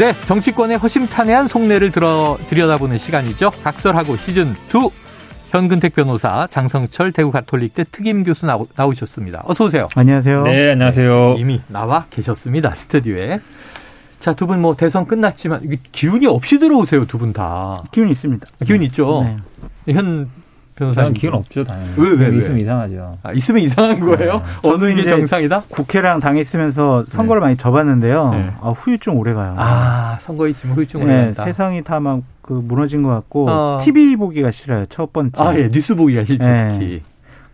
네, 정치권의 허심탄회한 속내를 들어 들여다보는 시간이죠. 각설하고 시즌 2. 현근택 변호사, 장성철 대구 가톨릭대 특임 교수 나오, 나오셨습니다. 어서 오세요. 안녕하세요. 네, 안녕하세요. 이미 나와 계셨습니다. 스튜디오에. 자, 두 분 뭐 대선 끝났지만 기운이 없이 들어오세요, 두 분 다. 기운 있습니다. 기운 있죠. 네. 현 변호사님. 기운 없죠, 당연히. 왜, 왜, 왜? 있으면 이상하죠. 아, 있으면 이상한 거예요? 네. 어느 게 이제 정상이다? 국회랑 당했으면서 선거를 많이 접었는데요. 네. 아, 후유증 오래 가요. 아, 선거에 지금 후유증 네, 올라간다. 세상이 다 막 그 무너진 것 같고 어. TV 보기가 싫어요. 첫 번째. 아, 예, 뉴스 보기가 싫죠, 네. 특히.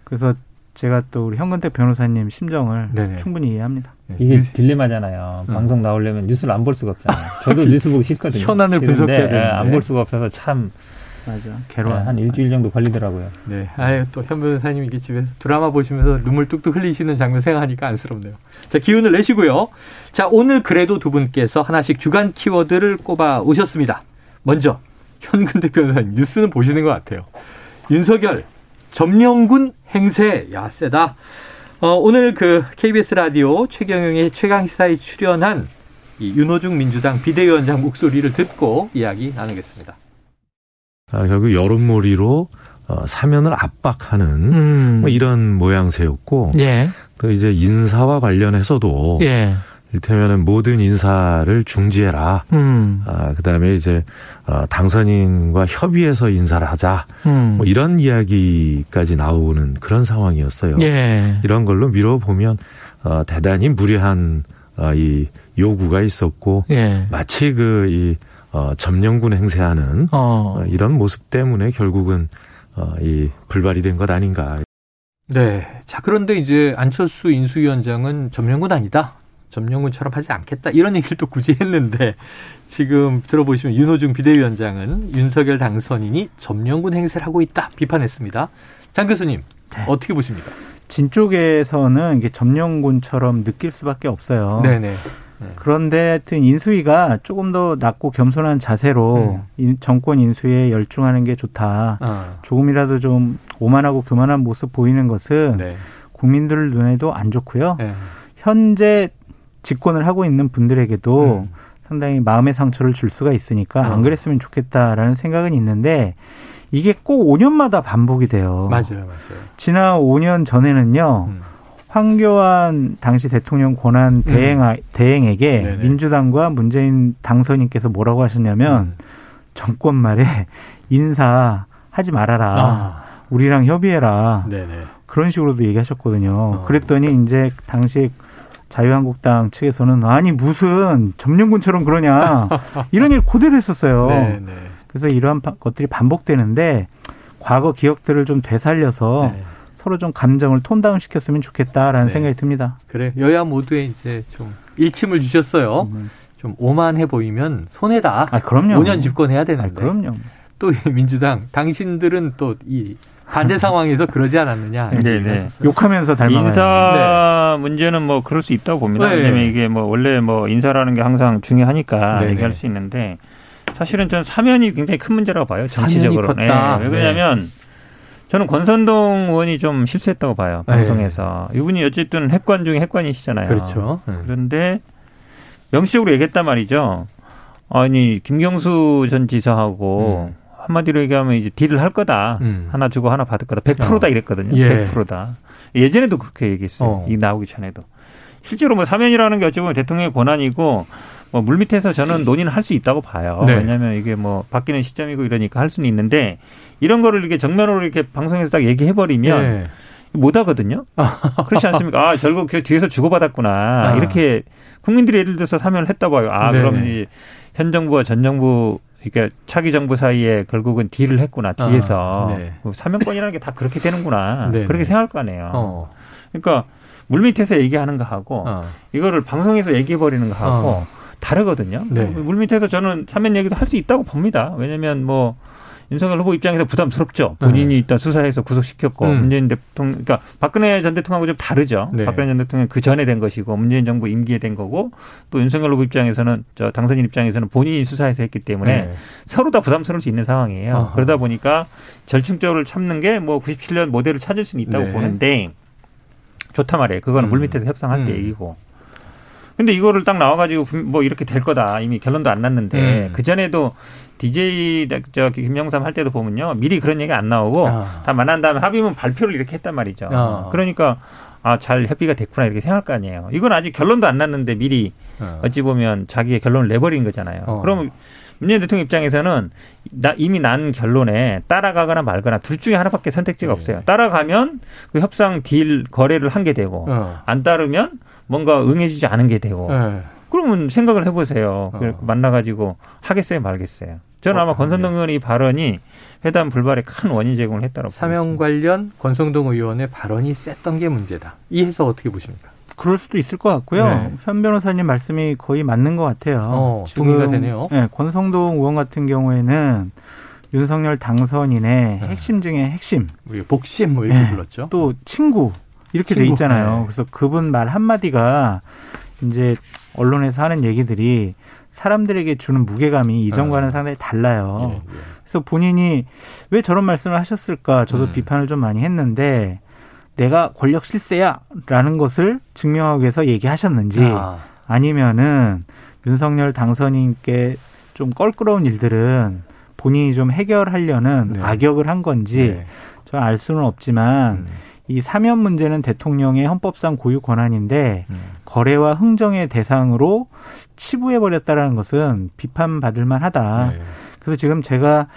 그래서 제가 또 우리 현근택 변호사님 심정을 네네. 충분히 이해합니다. 네, 이게 딜레마잖아요. 음. 방송 나오려면 뉴스를 안 볼 수가 없잖아요. 저도 뉴스 보기 싫거든요. 현안을 분석해야 되는데. 안 볼 수가 없어서 참, 맞아. 네, 괴로워. 한 일주일 정도 걸리더라고요. 네. 아유, 또현 변호사님 이게 집에서 드라마 보시면서 눈물 뚝뚝 흘리시는 장면 생각하니까 안쓰럽네요. 자, 기운을 내시고요. 자, 오늘 그래도 두 분께서 하나씩 주간 키워드를 꼽아 오셨습니다. 먼저, 현근택 변호사님, 뉴스는 보시는 것 같아요. 윤석열, 점령군 행세. 야, 세다. 어, 오늘 그 KBS 라디오 최경영의 최강시사에 출연한 이 윤호중 민주당 비대위원장 목소리를 듣고 이야기 나누겠습니다. 아, 결국 여론몰이로 어, 사면을 압박하는 음. 뭐 이런 모양새였고 예. 또 이제 인사와 관련해서도 예. 일테면은 모든 인사를 중지해라. 음. 아, 그다음에 이제 어, 당선인과 협의해서 인사를 하자. 음. 뭐 이런 이야기까지 나오는 그런 상황이었어요. 예. 이런 걸로 미뤄보면 어, 대단히 무리한 어, 이 요구가 있었고 예. 마치 그이 어, 점령군 행세하는 어. 어, 이런 모습 때문에 결국은 어, 이 불발이 된 것 아닌가. 네. 자, 그런데 이제 안철수 인수위원장은 점령군 아니다. 점령군처럼 하지 않겠다. 이런 얘기를 또 굳이 했는데 지금 들어보시면 윤호중 비대위원장은 윤석열 당선인이 점령군 행세를 하고 있다. 비판했습니다. 장 교수님, 네. 어떻게 보십니까? 진 쪽에서는 이게 점령군처럼 느낄 수밖에 없어요. 네네. 그런데 하여튼 인수위가 조금 더 낮고 겸손한 자세로 음. 인- 정권 인수에 열중하는 게 좋다. 아, 조금이라도 좀 오만하고 교만한 모습 보이는 것은 네. 국민들 눈에도 안 좋고요. 네. 현재 집권을 하고 있는 분들에게도 음. 상당히 마음의 상처를 줄 수가 있으니까 어. 안 그랬으면 좋겠다라는 생각은 있는데 이게 꼭 5년마다 반복이 돼요. 맞아요, 맞아요. 지난 5년 전에는요. 음. 황교안 당시 대통령 권한 대행 대행에게 네네. 민주당과 문재인 당선인께서 뭐라고 하셨냐면 음. 정권 말에 인사 하지 말아라. 아, 우리랑 협의해라. 네네. 그런 식으로도 얘기하셨거든요. 어. 그랬더니 이제 당시 자유한국당 측에서는 아니 무슨 점령군처럼 그러냐 이런 일 그대로 했었어요. 네네. 그래서 이러한 바- 것들이 반복되는데 과거 기억들을 좀 되살려서 네. 서로 좀 감정을 톤다운 시켰으면 좋겠다라는 네. 생각이 듭니다. 그래 여야 모두에 이제 좀 일침을 주셨어요. 좀 오만해 보이면 손해다. 아 그럼요. 5년 집권해야 아, 되는데. 그럼요. 또이 민주당 당신들은 또 이 반대 상황에서 그러지 않았느냐. 이런 네, 네. 욕하면서 닮아가요. 인사 문제는 뭐 그럴 수 있다고 봅니다. 네. 왜냐면 이게 뭐 원래 뭐 인사라는 게 항상 중요하니까 네네. 얘기할 수 있는데 사실은 저는 사면이 굉장히 큰 문제라고 봐요. 정치적으로. 사면이 컸다. 왜 그러냐면 저는 권선동 의원이 좀 실수했다고 봐요. 네. 방송에서. 이분이 어쨌든 핵관 중에 핵관이시잖아요. 그렇죠. 네. 그런데 명시적으로 얘기했단 말이죠. 아니 김경수 전 지사하고 한마디로 얘기하면 이제 딜을 할 거다. 음. 하나 주고 하나 받을 거다. 100%다 어. 이랬거든요. 예. 100%다. 예전에도 그렇게 얘기했어요. 어. 이 나오기 전에도. 실제로 뭐 사면이라는 게 어찌 보면 대통령의 권한이고 뭐 물밑에서 저는 논의는 할 수 있다고 봐요. 네. 왜냐하면 이게 뭐 바뀌는 시점이고 이러니까 할 수는 있는데 이런 거를 이렇게 정면으로 이렇게 방송에서 딱 얘기해 버리면 네. 못 하거든요. 그렇지 않습니까? 아, 결국 그 뒤에서 주고받았구나. 아. 이렇게 국민들이 예를 들어서 사면을 했다고 해요. 아, 네. 그럼 이제 현 정부와 전 정부 그러니까 차기 정부 사이에 결국은 딜을 했구나 뒤에서 아, 네. 뭐 사면권이라는 게 다 그렇게 되는구나 네, 그렇게 네. 생각할 거 아니에요. 어. 그러니까 물밑에서 얘기하는 거 하고 어. 이거를 방송에서 얘기해 버리는 거 하고 어. 다르거든요. 네. 물밑에서 저는 사면 얘기도 할 수 있다고 봅니다. 왜냐하면 뭐 윤석열 후보 입장에서 부담스럽죠. 본인이 네. 일단 수사해서 구속시켰고 음. 문재인 대통령, 그러니까 박근혜 전 대통령하고 좀 다르죠. 네. 박근혜 전 대통령 그 전에 된 것이고 문재인 정부 임기에 된 거고 또 윤석열 후보 입장에서는 저 당선인 입장에서는 본인이 수사해서 했기 때문에 네. 서로 다 부담스러울 수 있는 상황이에요. 아하. 그러다 보니까 절충적으로 참는 게 뭐 97년 모델을 찾을 수는 있다고 네. 보는데 좋다 말이에요. 그거는 음. 물밑에서 협상할 때 음. 얘기고. 근데 이거를 딱 나와가지고 뭐 이렇게 될 거다 이미 결론도 안 났는데 음. 그 전에도 DJ 저 김영삼 할 때도 보면요 미리 그런 얘기 안 나오고 아. 다 만난 다음에 합의문 발표를 이렇게 했단 말이죠. 아. 그러니까 아 잘 협의가 됐구나 이렇게 생각할 거 아니에요. 이건 아직 결론도 안 났는데 미리 어. 어찌 보면 자기의 결론을 내버린 거잖아요. 어. 그럼 문재인 대통령 입장에서는 나 이미 난 결론에 따라가거나 말거나 둘 중에 하나밖에 선택지가 네. 없어요. 따라가면 그 협상 딜 거래를 한 게 되고 어. 안 따르면 뭔가 응해주지 않은 게 되고 네. 그러면 생각을 해보세요. 어. 그 만나가지고 하겠어요, 말겠어요. 저는 어, 아마 권선동 의원 이 발언이 회담 불발에 큰 원인 제공을 했다고 사명 보겠습니다. 관련 권성동 의원의 발언이 셌던 게 문제다. 이 해석 어떻게 보십니까? 그럴 수도 있을 것 같고요. 네. 현 변호사님 말씀이 거의 맞는 것 같아요. 어, 동의가 되네요. 네, 권성동 의원 같은 경우에는 윤석열 당선인의 네. 핵심 중에 핵심, 우리 복심 뭐 이렇게 네. 불렀죠. 또 친구 이렇게 돼 친구, 있잖아요. 네. 그래서 그분 말 한마디가 이제 언론에서 하는 얘기들이 사람들에게 주는 무게감이 이전과는 아. 상당히 달라요. 예, 예. 그래서 본인이 왜 저런 말씀을 하셨을까 저도 음. 비판을 좀 많이 했는데 내가 권력 실세야라는 것을 증명하기 위해서 얘기하셨는지 아, 아니면은 윤석열 당선인께 좀 껄끄러운 일들은 본인이 좀 해결하려는 네. 악역을 한 건지 네. 저는 알 수는 없지만 음, 이 사면 문제는 대통령의 헌법상 고유 권한인데 음. 거래와 흥정의 대상으로 치부해 버렸다라는 것은 비판받을 만하다. 네. 그래서 지금 제가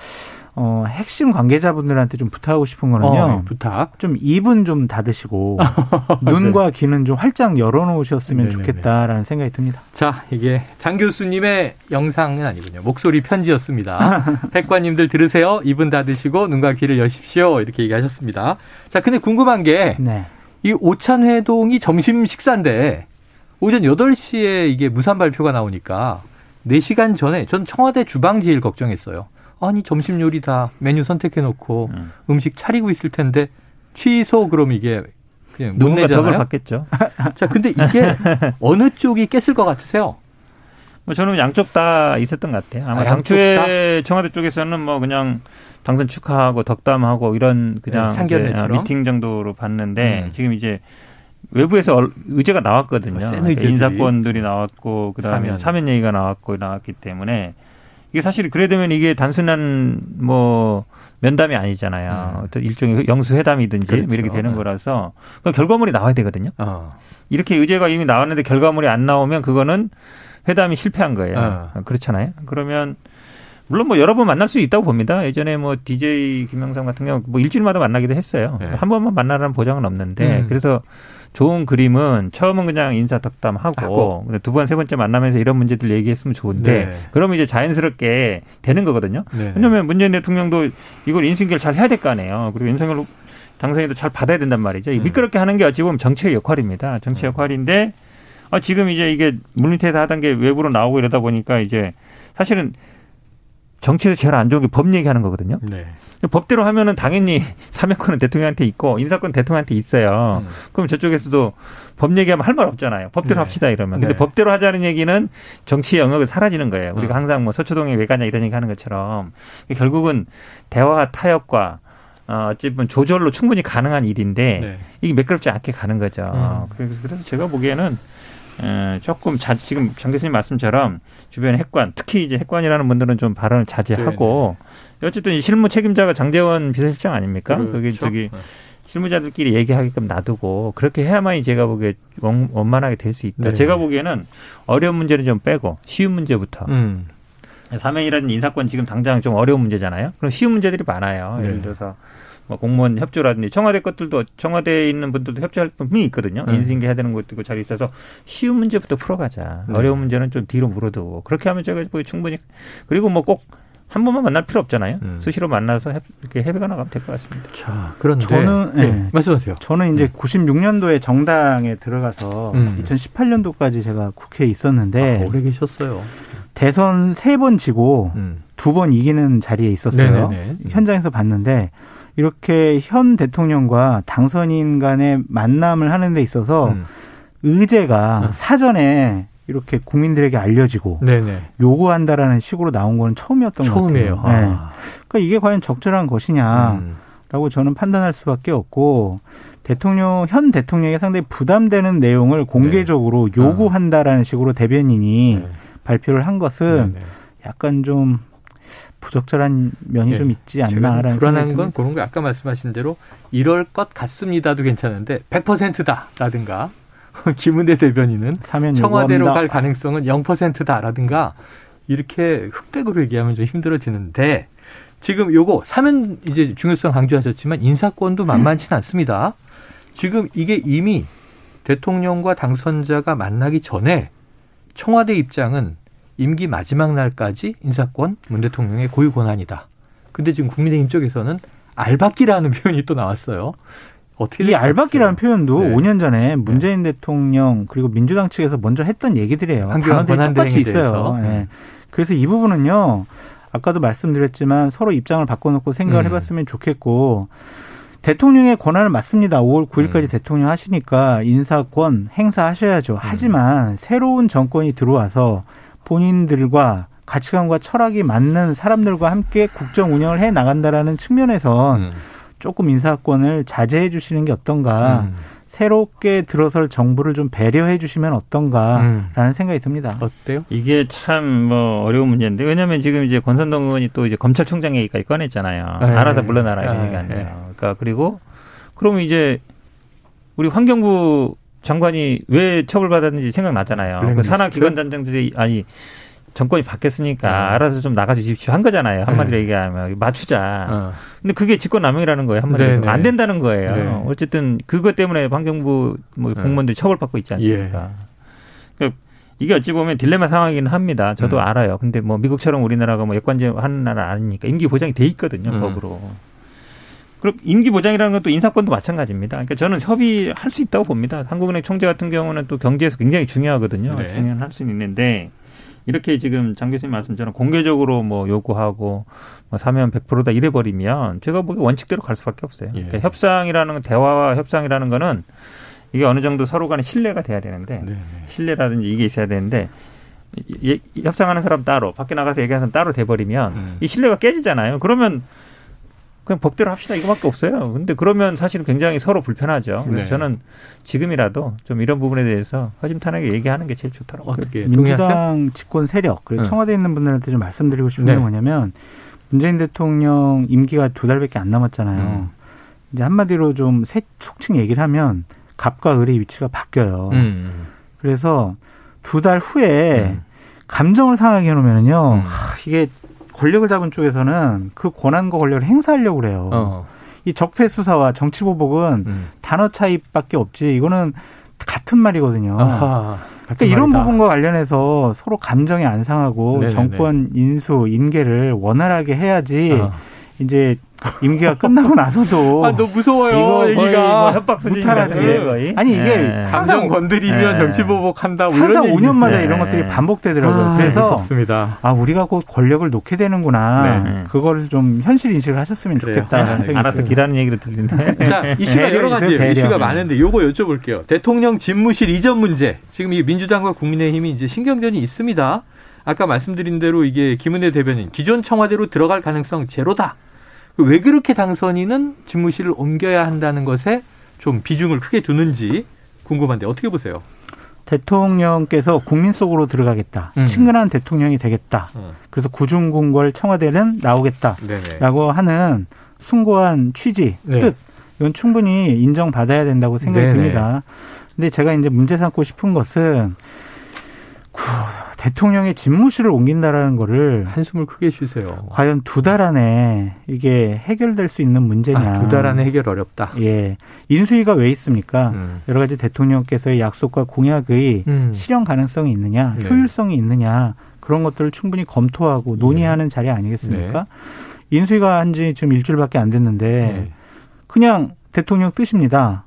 어 핵심 관계자분들한테 좀 부탁하고 싶은 거는요. 어, 네, 부탁. 좀 입은 좀 닫으시고 눈과 귀는 좀 활짝 열어놓으셨으면 네네네. 좋겠다라는 생각이 듭니다. 자, 이게 장 교수님의 영상은 아니군요. 목소리 편지였습니다. 백관님들 들으세요. 입은 닫으시고 눈과 귀를 여십시오. 이렇게 얘기하셨습니다. 자, 근데 궁금한 게 네. 이 오찬 회동이 점심 식사인데 오전 8시에 이게 무산 발표가 나오니까 4시간 전에 전 청와대 주방 제일 걱정했어요. 아니 점심 요리 다 메뉴 선택해 놓고 음. 음식 차리고 있을 텐데 취소 그럼 이게 그냥 못 누군가 덕을 내잖아요. 받겠죠. 자, 근데 이게 어느 쪽이 깼을 것 같으세요? 뭐 저는 양쪽 다 있었던 것 같아요. 아마 아, 당초에 청와대 쪽에서는 뭐 그냥 당선 축하하고 덕담하고 이런 그냥 네, 상견례처럼? 이제 미팅 정도로 봤는데 음. 지금 이제 외부에서 얼- 의제가 나왔거든요. 센 그러니까. 인사권들이 나왔고 그다음에 사면. 사면. 얘기가 나왔고 나왔기 때문에 이게 사실 그래 되면 이게 단순한 뭐 면담이 아니잖아요. 음. 어떤 일종의 영수 회담이든지 그렇죠. 뭐 이렇게 되는 네. 거라서 그 결과물이 나와야 되거든요. 어. 이렇게 의제가 이미 나왔는데 결과물이 안 나오면 그거는 회담이 실패한 거예요. 어. 그렇잖아요. 그러면 물론 뭐 여러 번 만날 수 있다고 봅니다. 예전에 뭐 DJ 김영삼 같은 경우 뭐 일주일마다 만나기도 했어요. 네. 한 번만 만나라는 보장은 없는데 음. 그래서 좋은 그림은 처음은 그냥 인사 덕담하고 하고. 두 번 세 번째 만나면서 이런 문제들 얘기했으면 좋은데 네. 그러면 이제 자연스럽게 되는 거거든요. 네. 왜냐하면 문재인 대통령도 이걸 인수인계를 잘 해야 될 거 아니에요. 그리고 윤석열 당선인도 잘 받아야 된단 말이죠. 이 음. 미끄럽게 하는 게 어찌 보면 정치의 역할입니다. 정치 음. 역할인데 아, 지금 이제 이게 물밑에서 하던 게 외부로 나오고 이러다 보니까 이제 사실은 정치에서 제일 안 좋은 게 법 얘기하는 거거든요. 네. 법대로 하면은 당연히 사면권은 대통령한테 있고 인사권 대통령한테 있어요. 음. 그럼 저쪽에서도 법 얘기하면 할 말 없잖아요. 법대로 네. 합시다 이러면. 근데 네. 법대로 하자는 얘기는 정치 영역이 사라지는 거예요. 우리가 어. 항상 뭐 서초동에 왜 가냐 이런 얘기 하는 것처럼 결국은 대화 타협과 어, 어찌 보면 조절로 충분히 가능한 일인데 네. 이게 매끄럽지 않게 가는 거죠. 음. 그래서 그래서 제가 보기에는 에, 조금 자, 지금 장 교수님 말씀처럼 주변 핵관, 특히 이제 핵관이라는 분들은 좀 발언을 자제하고 어쨌든 이 실무 책임자가 장재원 비서실장 아닙니까? 그게 그렇죠. 저기 네. 실무자들끼리 얘기하게끔 놔두고 그렇게 해야만이 제가 보기에 원- 원만하게 될 수 있다. 네. 제가 보기에는 어려운 문제는 좀 빼고 쉬운 문제부터. 음. 사면이라든 인사권 지금 당장 좀 어려운 문제잖아요. 그럼 쉬운 문제들이 많아요. 네. 예를 들어서 뭐 공무원 협조라든지 청와대 것들도 청와대에 있는 분들도 협조할 분이 있거든요. 네. 인수인계 해야 되는 것도 있고 잘 있어서 쉬운 문제부터 풀어가자. 네. 어려운 문제는 좀 뒤로 물어두고 그렇게 하면 제가 보기 충분히 그리고 뭐 꼭 한 번만 만날 필요 없잖아요. 음. 수시로 만나서 해, 이렇게 해외가 나가면 될 것 같습니다. 자, 그런데 저는 네, 네. 말씀하세요. 저는 이제 네. 96년도에 정당에 들어가서 음. 2018년도까지 제가 국회에 있었는데 아, 오래 계셨어요. 대선 세 번 지고 음. 두번 이기는 자리에 있었어요. 네네네. 현장에서 봤는데 이렇게 현 대통령과 당선인 간의 만남을 하는 데 있어서 음. 의제가 음. 사전에 이렇게 국민들에게 알려지고 네네. 요구한다라는 식으로 나온 건 처음이었던 처음이에요. 것 같아요. 네. 아. 그러니까 이게 과연 적절한 것이냐라고 음. 저는 판단할 수밖에 없고 대통령 현 대통령이 상당히 부담되는 내용을 공개적으로 요구한다라는 식으로 대변인이 네. 발표를 한 것은 네네. 약간 좀 부적절한 면이 예. 좀 있지 않나라는 불안한 생각이 건 듭니다. 그런 거 아까 말씀하신 대로 이럴 것 같습니다도 괜찮은데 100%다라든가 김은대 대변인은 청와대로. 갈 가능성은 0%다라든가 이렇게 흑백으로 얘기하면 좀 힘들어지는데 지금 요거 사면 이제 중요성 강조하셨지만 인사권도 만만치는 않습니다. 지금 이게 이미 대통령과 당선자가 만나기 전에 청와대 입장은 임기 마지막 날까지 인사권 문 대통령의 고유 권한이다. 근데 지금 국민의힘 쪽에서는 알박기라는 표현이 또 나왔어요. 어떻게 이 알박기라는? 표현도 네. 5년 전에 문재인 대통령 그리고 민주당 측에서 먼저 했던 얘기들이에요. 단어들이 똑같이. 있어요. 예. 그래서 이 부분은요. 아까도 말씀드렸지만 서로 입장을 바꿔놓고 생각을 음. 해봤으면 좋겠고 대통령의 권한을 맞습니다. 5월 9일까지 음. 대통령 하시니까 인사권 행사하셔야죠. 하지만 새로운 정권이 들어와서 본인들과 가치관과 철학이 맞는 사람들과 함께 국정 운영을 해 나간다라는 측면에선 음. 조금 인사권을 자제해 주시는 게 어떤가. 음. 새롭게 들어설 정부를 좀 배려해 주시면 어떤가라는 음. 생각이 듭니다. 어때요? 이게 참 뭐 어려운 문제인데 왜냐하면 지금 이제 권선동 의원이 또 이제 검찰총장 얘기까지 꺼냈잖아요. 네. 알아서 물러나라 이런 네. 얘기가 아니에요. 그러니까 그리고 그러면 이제 우리 환경부 장관이 왜 처벌받았는지 생각나잖아요. 그 블랙리스트? 산하 기관 단장들이 아니 정권이 바뀌었으니까 네. 알아서 좀 나가주십시오 한 거잖아요. 한마디로 네. 얘기하면 맞추자. 어. 근데 그게 직권남용이라는 거예요. 한마디로 네네. 안 된다는 거예요. 네. 어쨌든 그것 때문에 환경부 뭐 네. 공무원들이 처벌받고 있지 않습니까? 예. 그러니까 이게 어찌 보면 딜레마 상황이긴 합니다. 저도 음. 알아요. 근데 뭐 미국처럼 우리나라가 뭐 여권제 하는 나라 아니니까 임기 보장이 돼 있거든요. 음. 법으로. 그리고 임기 보장이라는 것도 인사권도 마찬가지입니다. 그러니까 저는 협의할 수 있다고 봅니다. 한국은행 총재 같은 경우는 또 경제에서 굉장히 중요하거든요. 네. 중요할 수 있는데 이렇게 지금 장 교수님 말씀처럼 공개적으로 뭐 요구하고 뭐 사면 100%다 이래 버리면 제가 보기 원칙대로 갈 수밖에 없어요. 예. 그러니까 협상이라는 건 대화와 협상이라는 거는 이게 어느 정도 서로 간에 신뢰가 돼야 되는데 네. 신뢰라든지 이게 있어야 되는데 이- 이- 협상하는 사람 따로 밖에 나가서 얘기하는 사람 따로 돼버리면 음. 이 신뢰가 깨지잖아요. 그러면 그냥 법대로 합시다 이거밖에 없어요. 근데 그러면 사실은 굉장히 서로 불편하죠. 그래서 네. 저는 지금이라도 좀 이런 부분에 대해서 허심탄회하게 얘기하는 게 제일 좋더라고요. 어떻게? 민주당 집권 세력 그리고 네. 청와대에 있는 분들한테 좀 말씀드리고 싶은 게 네. 뭐냐면 문재인 대통령 임기가 두 달밖에 안 남았잖아요. 음. 이제 한마디로 좀 세- 속칭 얘기를 하면 갑과 을의 위치가 바뀌어요. 음. 그래서 두 달 후에 음. 감정을 상하게 해놓으면요 음. 하, 이게 권력을 잡은 쪽에서는 그 권한과 권력을 행사하려고 그래요. 어. 이 적폐 수사와 정치 보복은 음. 단어 차이밖에 없지 이거는 같은 말이거든요. 아하. 그러니까 이런 부분과 관련해서 서로 감정이 안 상하고 네네네. 정권 인수 인계를 원활하게 해야지 어. 이제 임기가 끝나고 나서도 아, 너무 무서워요. 이거 얘기가. 뭐 협박 거의. 아니, 이게 예. 감정 건드리면 예. 정치 보복한다. 뭐 항상 이런 5년마다 네. 이런 것들이 반복되더라고요. 그래서 무섭습니다. 아 우리가 곧 권력을 놓게 되는구나. 네. 그거를 좀 현실 인식을 하셨으면 그래요. 좋겠다라는 생각이 알아서. 기라는 얘기를 들리네. 자, 이슈가 배려 여러 가지예요. 배려. 이슈가 많은데 요거 여쭤볼게요. 대통령 집무실 이전 문제. 지금 이 민주당과 국민의힘이 이제 신경전이 있습니다. 아까 말씀드린 대로 이게 김은혜 대변인 기존 청와대로 들어갈 가능성 제로다. 왜 그렇게 당선인은 집무실을 옮겨야 한다는 것에 좀 비중을 크게 두는지 궁금한데 어떻게 보세요? 대통령께서 국민 속으로 들어가겠다. 음. 친근한 대통령이 되겠다. 어. 그래서 구중궁궐 청와대는 나오겠다라고 네네. 하는 숭고한 취지, 네. 뜻 이건 충분히 인정받아야 된다고 생각이 네네. 듭니다. 근데 제가 이제 문제 삼고 싶은 것은 구- 대통령의 집무실을 옮긴다라는 거를 한숨을 크게 쉬세요. 과연 두 달 안에 이게 해결될 수 있는 문제냐? 아, 두달 안에 해결 어렵다. 예, 인수위가 왜 있습니까? 음. 여러 가지 대통령께서의 약속과 공약의 음. 실현 가능성이 있느냐, 네. 효율성이 있느냐 그런 것들을 충분히 검토하고 논의하는 네. 자리 아니겠습니까? 인수위가 한 지 지금 일주일밖에 안 됐는데 네. 그냥 대통령 뜻입니다.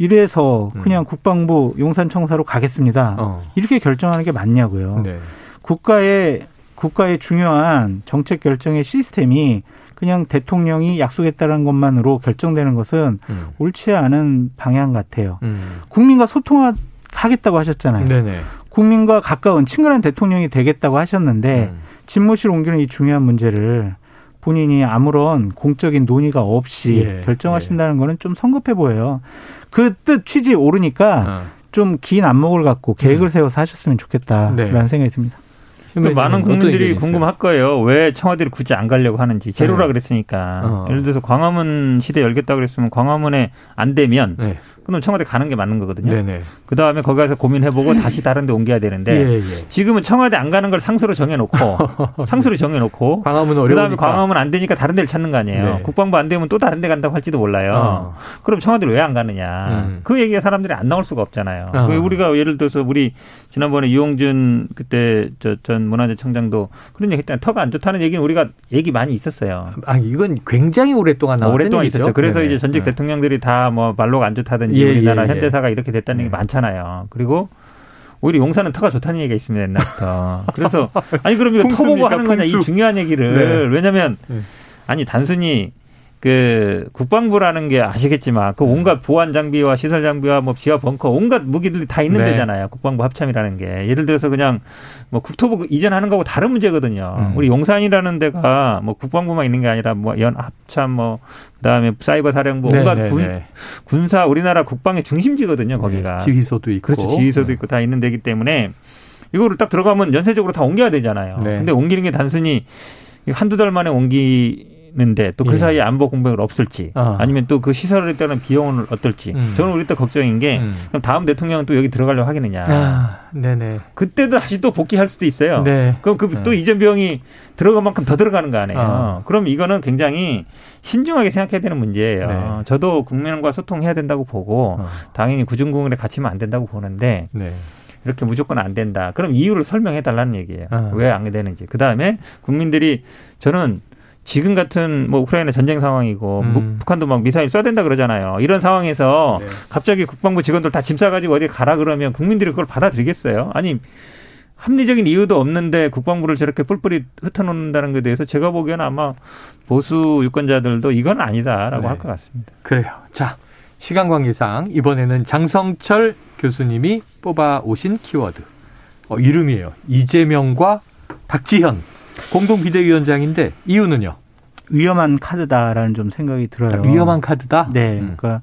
이래서 음. 그냥 국방부 용산청사로 가겠습니다. 어. 이렇게 결정하는 게 맞냐고요. 네. 국가의 국가의 중요한 정책 결정의 시스템이 그냥 대통령이 약속했다는 것만으로 결정되는 것은 음. 옳지 않은 방향 같아요. 음. 국민과 소통하겠다고 하셨잖아요. 네네. 국민과 가까운 친근한 대통령이 되겠다고 하셨는데 음. 집무실 옮기는 이 중요한 문제를 본인이 아무런 공적인 논의가 없이 예, 결정하신다는 거는 좀 성급해 보여요. 그 뜻 취지 오르니까 어. 좀긴 안목을 갖고 계획을 세워서 하셨으면 좋겠다라는 네. 생각이 듭니다. 그 많은 국민들이? 궁금할 거예요. 왜 청와대를 굳이 안 가려고 하는지. 제로라 네. 그랬으니까. 어. 예를 들어서 광화문 시대 열겠다 그랬으면 광화문에 안 되면 네. 그럼 청와대 가는 게 맞는 거거든요. 네네. 그 다음에 거기 가서 고민해보고 다시 다른 데 옮겨야 되는데 예, 예. 지금은 청와대 안 가는 걸 상수로 정해놓고 상수로 정해놓고 광화문 그 어려우니까. 다음에 광화문 안 되니까 다른 데를 찾는 거 아니에요. 네. 국방부 안 되면 또 다른 데 간다고 할지도 몰라요. 어. 그럼 청와대를 왜 안 가느냐. 음. 그 얘기가 사람들이 안 나올 수가 없잖아요. 어. 그 우리가 예를 들어서 우리 지난번에 이용준 그때 저 전 문화재 청장도 그런 얘기 했잖아요. 터가 안 좋다는 얘기는 우리가 얘기 많이 있었어요. 아, 이건 굉장히 오랫동안 나왔던 오랫동안 얘기죠. 있었죠. 그래서 네네. 이제 전직 네. 대통령들이 다 뭐 말로가 안 좋다든지 예, 우리나라 예, 예. 현대사가 이렇게 됐다는 얘기 네. 많잖아요. 그리고 오히려 용산은 터가 좋다는 얘기가 있습니다 옛날부터. 그래서 아니 그럼 이거 터보고 하는 거냐 이. 중요한 얘기를 네. 왜냐하면 네. 아니 단순히 그 국방부라는 게 아시겠지만 그 온갖 보안 장비와 시설 장비와 뭐 지하 벙커 온갖 무기들이 다 있는 네. 데잖아요. 국방부 합참이라는 게 예를 들어서 그냥 뭐 국토부 이전하는 거하고 다른 문제거든요. 음. 우리 용산이라는 데가 뭐 국방부만 있는 게 아니라 뭐 연 합참 뭐 그다음에 사이버 사령부 온갖 네, 네, 군, 네. 군사 우리나라 국방의 중심지거든요. 거기가 네, 지휘소도 있고. 그렇죠. 지휘소도 네. 있고 다 있는 데기 때문에 이거를 딱 들어가면 연쇄적으로 다 옮겨야 되잖아요. 네. 근데 옮기는 게 단순히 한두 달 만에 옮기 는데 또그 예. 사이에 안보 공백을 없을지 아. 아니면 또 그 시설에 따른 비용은 어떨지 음. 저는 우리 때 걱정인 게 음. 그럼 다음 대통령은 또 여기 들어가려고 하겠느냐. 아, 네네. 그때도 다시 또 복귀할 수도 있어요. 네. 그럼 그또 네. 이전 비용이 들어간 만큼 더 들어가는 거 아니에요. 아. 그럼 이거는 굉장히 신중하게 생각해야 되는 문제예요. 네. 저도 국민과 소통해야 된다고 보고 어. 당연히 구중궁을에 갇히면 안 된다고 보는데 네. 이렇게 무조건 안 된다. 그럼 이유를 설명해 달라는 얘기예요. 아. 왜안 되는지. 그 다음에 국민들이 저는 지금 같은 뭐 우크라이나 전쟁 상황이고 음. 무- 북한도 막 미사일 쏴야 된다 그러잖아요. 이런 상황에서 네. 갑자기 국방부 직원들 다 짐 싸가지고 어디 가라 그러면 국민들이 그걸 받아들이겠어요? 아니 합리적인 이유도 없는데 국방부를 저렇게 뿔뿔이 흩어놓는다는 것에 대해서 제가 보기에는 아마 보수 유권자들도 이건 아니다라고 네. 할것 같습니다. 그래요. 자, 시간 관계상 이번에는 장성철 교수님이 뽑아 오신 키워드. 어, 이름이에요. 이재명과 박지현 공동 비대위원장인데 이유는요? 위험한 카드다라는 좀 생각이 들어요. 위험한 카드다. 네, 음. 그러니까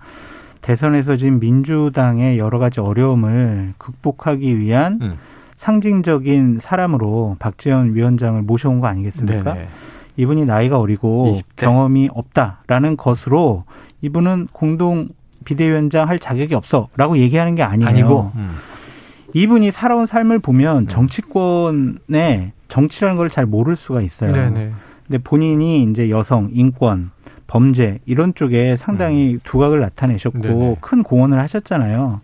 대선에서 지금 민주당의 여러 가지 어려움을 극복하기 위한 음. 상징적인 사람으로 박지원 위원장을 모셔온 거 아니겠습니까? 네네. 이분이 나이가 어리고 20대. 경험이 없다라는 것으로 이분은 공동 비대위원장 할 자격이 없어라고 얘기하는 게 아니에요. 아니고. 음. 이분이 살아온 삶을 보면 음. 정치권의 정치라는 걸 잘 모를 수가 있어요. 네네. 근데 본인이 이제 여성, 인권, 범죄 이런 쪽에 상당히 두각을 나타내셨고 음. 네네. 큰 공헌을 하셨잖아요.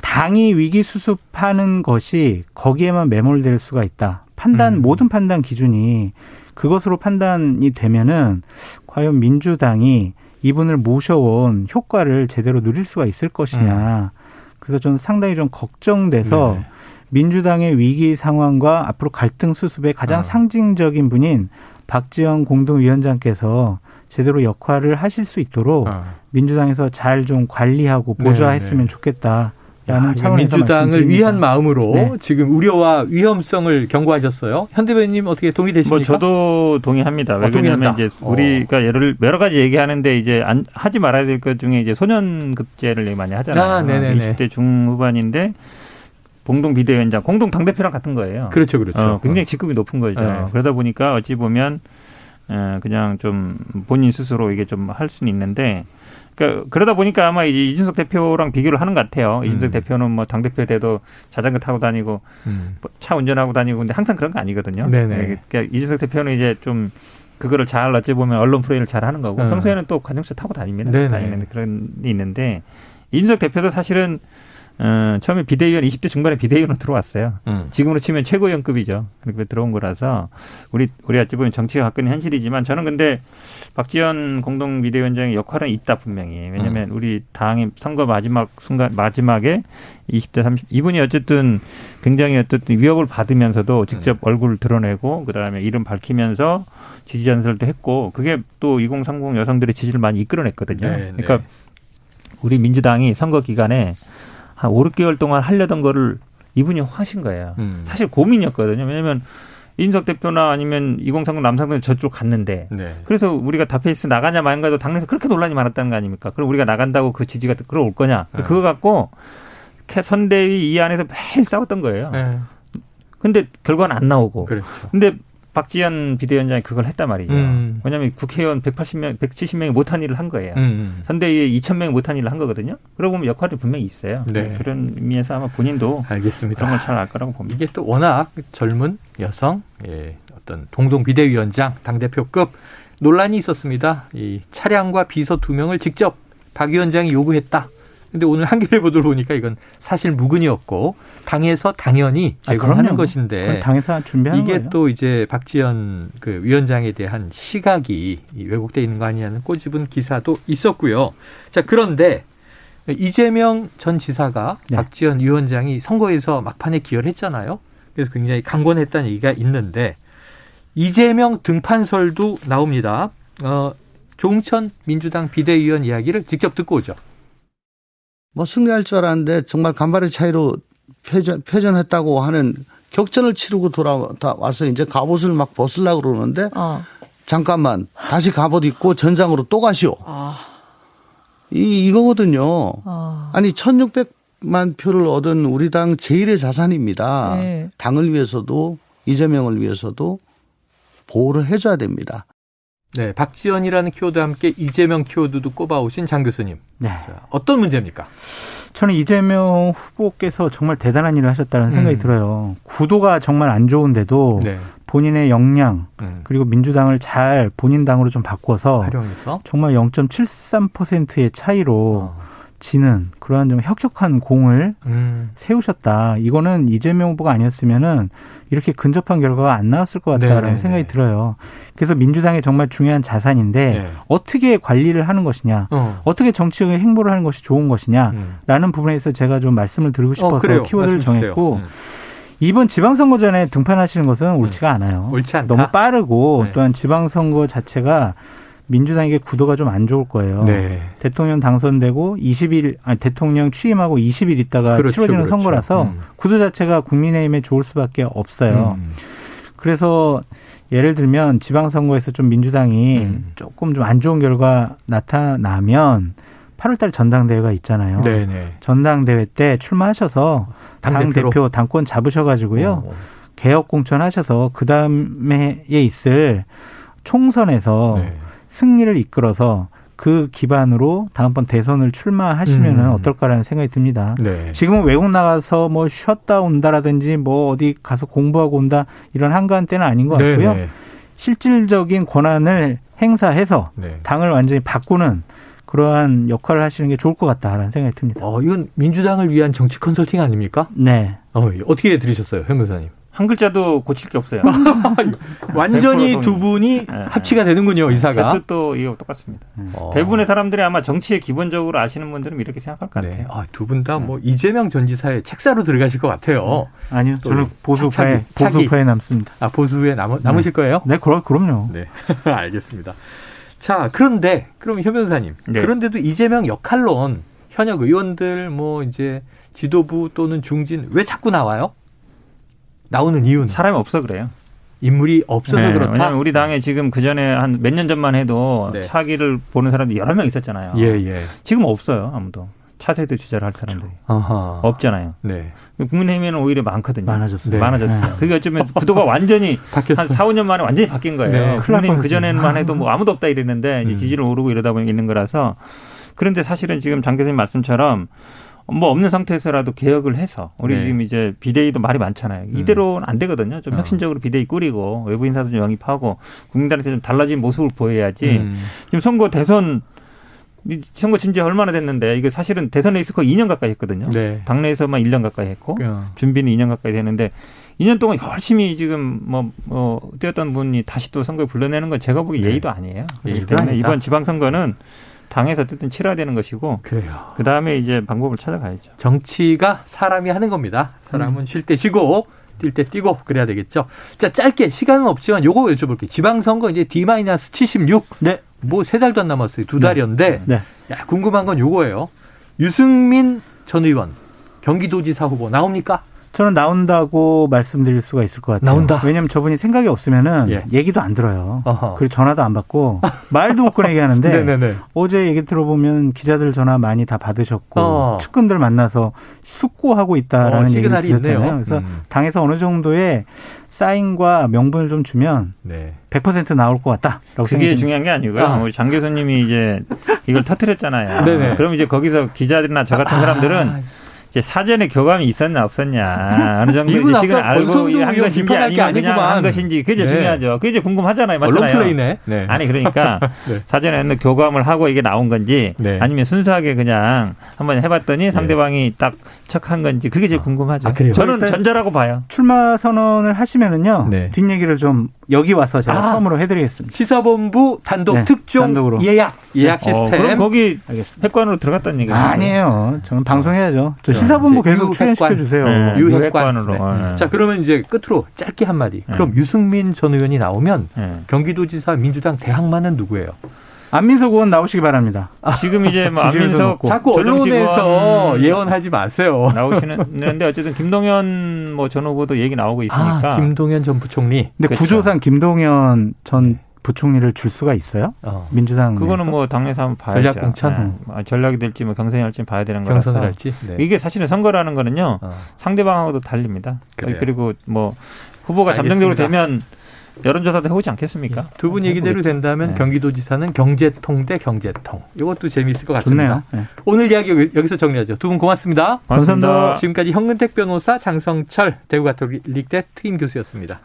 당이 위기 수습하는 것이 거기에만 매몰될 수가 있다. 판단 음. 모든 판단 기준이 그것으로 판단이 되면은 과연 민주당이 이분을 모셔온 효과를 제대로 누릴 수가 있을 것이냐. 그래서 저는 상당히 좀 걱정돼서 음. 네네. 민주당의 위기 상황과 앞으로 갈등 수습의 가장 아. 상징적인 분인 박지원 공동위원장께서 제대로 역할을 하실 수 있도록 아. 민주당에서 잘 좀 관리하고 네, 보좌했으면 네. 좋겠다 라는 야, 차원에서 민주당을. 위한 마음으로 네. 지금 우려와 위험성을 경고하셨어요. 현 대변인 어떻게 동의되십니까? 뭐 저도 동의합니다. 왜 어, 동의한다. 이제 우리가 예를 여러 가지 얘기하는데 이제 안, 하지 말아야 될 것 중에 이제 소년급제를 많이 하잖아요. 아, 네네네. 20대 중후반인데 공동 비대위원장, 공동 당 대표랑 같은 거예요. 그렇죠, 그렇죠. 어, 굉장히 직급이 높은 거죠. 네. 그러다 보니까 어찌 보면 어, 그냥 좀 본인 스스로 이게 좀 할 수는 있는데 그러니까 그러다 보니까 아마 이제 이준석 대표랑 비교를 하는 것 같아요. 이준석 음. 대표는 뭐 당 대표 돼도 자전거 타고 다니고 음. 뭐차 운전하고 다니고 근데 항상 그런 거 아니거든요. 네네. 그러니까 이준석 대표는 이제 좀 그거를 잘 어찌 보면 언론 프레임을 잘 하는 거고 어. 평소에는 또 관용차 타고 다닙니다. 네네. 다니는 그런 게 있는데 이준석 대표도 사실은 어, 처음에 비대위원 20대 중반에 비대위원으로 들어왔어요. 음. 지금으로 치면 최고연급이죠. 그렇게 들어온 거라서 우리 우리 어찌 보면 정치가 있는 현실이지만 저는 근데 박지원 공동 비대위원장의 역할은 있다 분명히. 왜냐하면 음. 우리 당의 선거 마지막 순간 마지막에 20대 30 이분이 어쨌든 굉장히 어쨌든 위협을 받으면서도 직접 음. 얼굴을 드러내고 그다음에 이름 밝히면서 지지 전설도 했고 그게 또 2030 여성들의 지지를 많이 이끌어냈거든요. 네, 그러니까 네. 우리 민주당이 선거 기간에 한 5, 6개월 동안 하려던 거를 이분이 하신 거예요. 음. 사실 고민이었거든요. 왜냐하면 이인석 대표나 아니면 2030 남상들 저쪽 갔는데 네. 그래서 우리가 다페이스 나가냐 마냐도 당내에서 그렇게 논란이 많았다는 거 아닙니까? 그럼 우리가 나간다고 그 지지가 끌어올 거냐? 네. 그거 갖고 캐- 선대위 이 안에서 매일 싸웠던 거예요. 네. 근데 결과는 안 나오고. 그렇죠. 근데 박지원 비대위원장이 그걸 했단 말이죠. 음. 왜냐하면 국회의원 180명, 170명이 못한 일을 한 거예요. 음. 선대위에 2,000명이 못한 일을 한 거거든요. 그러고 보면 역할이 분명히 있어요. 네. 그런 의미에서 아마 본인도 알겠습니다. 그런 걸 잘 알 거라고 봅니다. 이게 또 워낙 젊은 여성 예, 어떤 공동 비대위원장 당 대표급 논란이 있었습니다. 이 차량과 비서 두 명을 직접 박 위원장이 요구했다. 근데 오늘 한겨레 보도를 보니까 이건 사실 무근이었고 당에서 당연히 아, 제공하는 그럼요. 것인데 당에서 준비하는 이게 거예요. 또 이제 박지원 그 위원장에 대한 시각이 이 왜곡돼 있는 거 아니냐는 꼬집은 기사도 있었고요. 자 그런데 이재명 전 지사가 네. 박지원 위원장이 선거에서 막판에 기여를 했잖아요. 그래서 굉장히 강권했다는 얘기가 있는데 이재명 등판설도 나옵니다. 어, 조웅천 민주당 비대위원 이야기를 직접 듣고 오죠. 뭐 승리할 줄 알았는데 정말 간발의 차이로 패전, 패전했다고 하는 격전을 치르고 돌아와서 이제 갑옷을 막 벗으려고 그러는데 어. 잠깐만 다시 갑옷 입고 전장으로 또 가시오. 아. 이, 이거거든요. 어. 아니 1600만 표를 얻은 우리 당 제일의 자산입니다. 네. 당을 위해서도 이재명을 위해서도 보호를 해줘야 됩니다. 네, 박지원이라는 키워드와 함께 이재명 키워드도 꼽아오신 장 교수님. 네. 자, 어떤 문제입니까? 저는 이재명 후보께서 정말 대단한 일을 하셨다는 생각이 음. 들어요. 구도가 정말 안 좋은데도 네. 본인의 역량 음. 그리고 민주당을 잘 본인 당으로 좀 바꿔서 활용해서 정말 0.73%의 차이로 어. 지는 그러한 좀 혁혁한 공을 음. 세우셨다. 이거는 이재명 후보가 아니었으면은 이렇게 근접한 결과가 안 나왔을 것 같다라는 네네네. 생각이 들어요. 그래서 민주당의 정말 중요한 자산인데 네. 어떻게 관리를 하는 것이냐, 어. 어떻게 정치적인 행보를 하는 것이 좋은 것이냐라는 음. 부분에서 제가 좀 말씀을 드리고 싶어서 어. 키워드를. 정했고 음. 이번 지방선거 전에 등판하시는 것은 옳지가 않아요. 옳지 않다. 너무 빠르고 네. 또한 지방선거 자체가 민주당에게 구도가 좀 안 좋을 거예요. 네. 대통령 당선되고 20일 아니 대통령 취임하고 20일 있다가 그렇죠, 치러지는 그렇죠. 선거라서 음. 구도 자체가 국민의힘에 좋을 수밖에 없어요. 음. 그래서 예를 들면 지방선거에서 좀 민주당이 음. 조금 좀 안 좋은 결과 나타나면 8월달 전당대회가 있잖아요. 네네. 전당대회 때 출마하셔서 당? 대표 당권 잡으셔가지고요 어. 개혁 공천하셔서 그 다음에 있을 총선에서 네. 승리를 이끌어서 그 기반으로 다음번 대선을 출마하시면 은 음. 어떨까라는 생각이 듭니다. 네. 지금은 외국 나가서 뭐 쉬었다 온다라든지 뭐 어디 가서 공부하고 온다 이런 한가한 때는 아닌 것 같고요. 네네. 실질적인 권한을 행사해서 네. 당을 완전히 바꾸는 그러한 역할을 하시는 게 좋을 것 같다라는 생각이 듭니다. 어, 이건 민주당을 위한 정치 컨설팅 아닙니까? 네. 어, 어떻게 들으셨어요, 현 변호사님? 한 글자도 고칠 게 없어요. 완전히 100%두 분이 네. 합치가 되는군요, 의사가. 제 뜻도 이거 똑같습니다. 어. 대부분의 사람들이 아마 정치에 기본적으로 아시는 분들은 이렇게 생각할 것 같아요. 네. 아, 두 분 다뭐 이재명 전 지사의 책사로 들어가실 것 같아요. 아니요. 또 저는 보수파에 차기. 보수파에 남습니다. 아, 보수에 남, 남으실 거예요? 네, 그럼 그럼요. 네. 알겠습니다. 자, 그런데, 그럼 현 변호사님. 네. 그런데도 이재명 역할론, 현역 의원들, 뭐, 이제, 지도부 또는 중진, 왜 자꾸 나와요? 나오는 이유는? 사람이 없어 그래요. 인물이 없어서 네, 그렇다? 왜냐하면 우리 당에 지금 그 전에 한 몇 년 전만 해도 네. 차기를 보는 사람들이 여러 명 있었잖아요. 예, 예. 지금 없어요 아무도 차세대 주자를 할 사람들이 아하. 없잖아요. 네. 국민의힘에는 오히려 많거든요. 많아졌어요. 네. 많아졌어요. 그게 어쩌면 구도가 완전히. 한 4, 5년 만에 완전히 바뀐 거예요. 네, 국민의힘. 그 전에만 해도 뭐 아무도 없다 이랬는데 음. 지지율 오르고 이러다 보니 있는 거라서 그런데 사실은 지금 장 교수님 말씀처럼 뭐 없는 상태에서라도 개혁을 해서 우리 네. 지금 이제 비대위도 말이 많잖아요. 이대로는 안 되거든요. 좀 어. 혁신적으로 비대위 꾸리고 외부 인사도 좀 영입하고 국민들한테 좀 달라진 모습을 보여야지 음. 지금 선거 대선 이 선거 진지 얼마나 됐는데 이게 사실은 대선 레이스 거의 2년 가까이 했거든요. 네. 당내에서만 1년 가까이 했고 어. 준비는 2년 가까이 되는데 2년 동안 열심히 지금 뭐, 뭐, 뛰었던 분이 다시 또 선거에 불러내는 건 제가 보기 네. 예의도 아니에요. 그렇기 예의도 때문에. 이번 지방선거는 당에서 어쨌든 치러야 되는 것이고 그래요. 그 다음에 이제 방법을 찾아가야죠. 정치가 사람이 하는 겁니다. 사람은 쉴때 쉬고 뛸 때 뛰고 그래야 되겠죠. 자, 짧게 시간은 없지만 요거 여쭤볼게요. 지방선거 이제 D-76. 네. 뭐 세 달도 안 남았어요. 두 달이었는데 네. 야, 궁금한 건 요거예요. 유승민 전 의원 경기도지사 후보 나옵니까? 저는 나온다고 말씀드릴 수가 있을 것 같아요. 나온다. 왜냐하면 저분이 생각이 없으면은 예. 얘기도 안 들어요. 어허. 그리고 전화도 안 받고 말도 못 꺼내게 하는데. 어제 얘기 들어보면 기자들 전화 많이 다 받으셨고 어. 측근들 만나서 숙고하고 있다라는 어, 얘기를 들었잖아요. 있네요. 그래서 음. 당에서 어느 정도의 사인과 명분을 좀 주면 네. 100% 나올 것 같다라고 그게 생각합니다. 중요한 게 아니고요. 아. 우리 장 교수님이 이제 이걸 터뜨렸잖아요. 네네. 그럼 이제 거기서 기자들이나 저 같은 사람들은 아, 이제 사전에 교감이 있었냐 없었냐 어느 정도 아까 알고 한 것인지 아니면 그냥. 한 것인지 그게 네. 중요하죠. 그게 궁금하잖아요. 맞잖아요. 플레이네. 네. 아니 그러니까 네. 사전에 어느 교감을 하고 이게 나온 건지 네. 아니면 순수하게 그냥 한번 해봤더니 상대방이 딱 척한 건지 그게 제일 궁금하죠. 아? 저는 전자라고 봐요. 출마 선언을 하시면은요 네. 뒷얘기를 좀 여기 와서 제가 아. 처음으로 해드리겠습니다. 시사본부 단독 네, 특종 단독으로. 예약 예약 어, 시스템. 그럼 거기 알겠습니다. 핵관으로 들어갔다는 얘기죠. 아니에요. 저는 방송해야죠. 저 자, 시사본부 계속. 출연시켜 주세요. 네. 유핵관. 유핵관으로. 네. 네. 자, 그러면 이제 끝으로 짧게 한 마디. 네. 그럼 유승민 전 의원이 나오면 네. 경기도지사 민주당 대항마는 누구예요? 안민석 의원 나오시기 바랍니다. 지금 이제 뭐 안민석. 자꾸 언론에서 예언하지 마세요. 나오시는데 어쨌든 김동연 뭐 전 후보도 얘기 나오고 있으니까 아, 김동연 전 부총리. 근데 그렇죠. 구조상 김동연 전 부총리를 줄 수가 있어요? 어, 민주당 그거는? 뭐 당내에서 한번 봐야죠. 전략 공천? 네. 아, 전략이 될지 뭐 경선이 할지 봐야 되는 거라서 경선을 할지. 네. 이게 사실은 선거라는 거는요 어. 상대방하고도 달립니다. 그래요. 그리고 뭐 후보가 알겠습니다. 잠정적으로 되면 여론조사도 해보지 않겠습니까? 두분 얘기대로 된다면 네. 경기도지사는 경제통 대 경제통. 이것도 재미있을 것 같습니다. 좋네요. 네. 오늘 이야기 여기- 여기서 정리하죠. 두분 고맙습니다. 고맙습니다. 지금까지 현근택 변호사, 장성철 대구가톨릭대 특임 교수였습니다.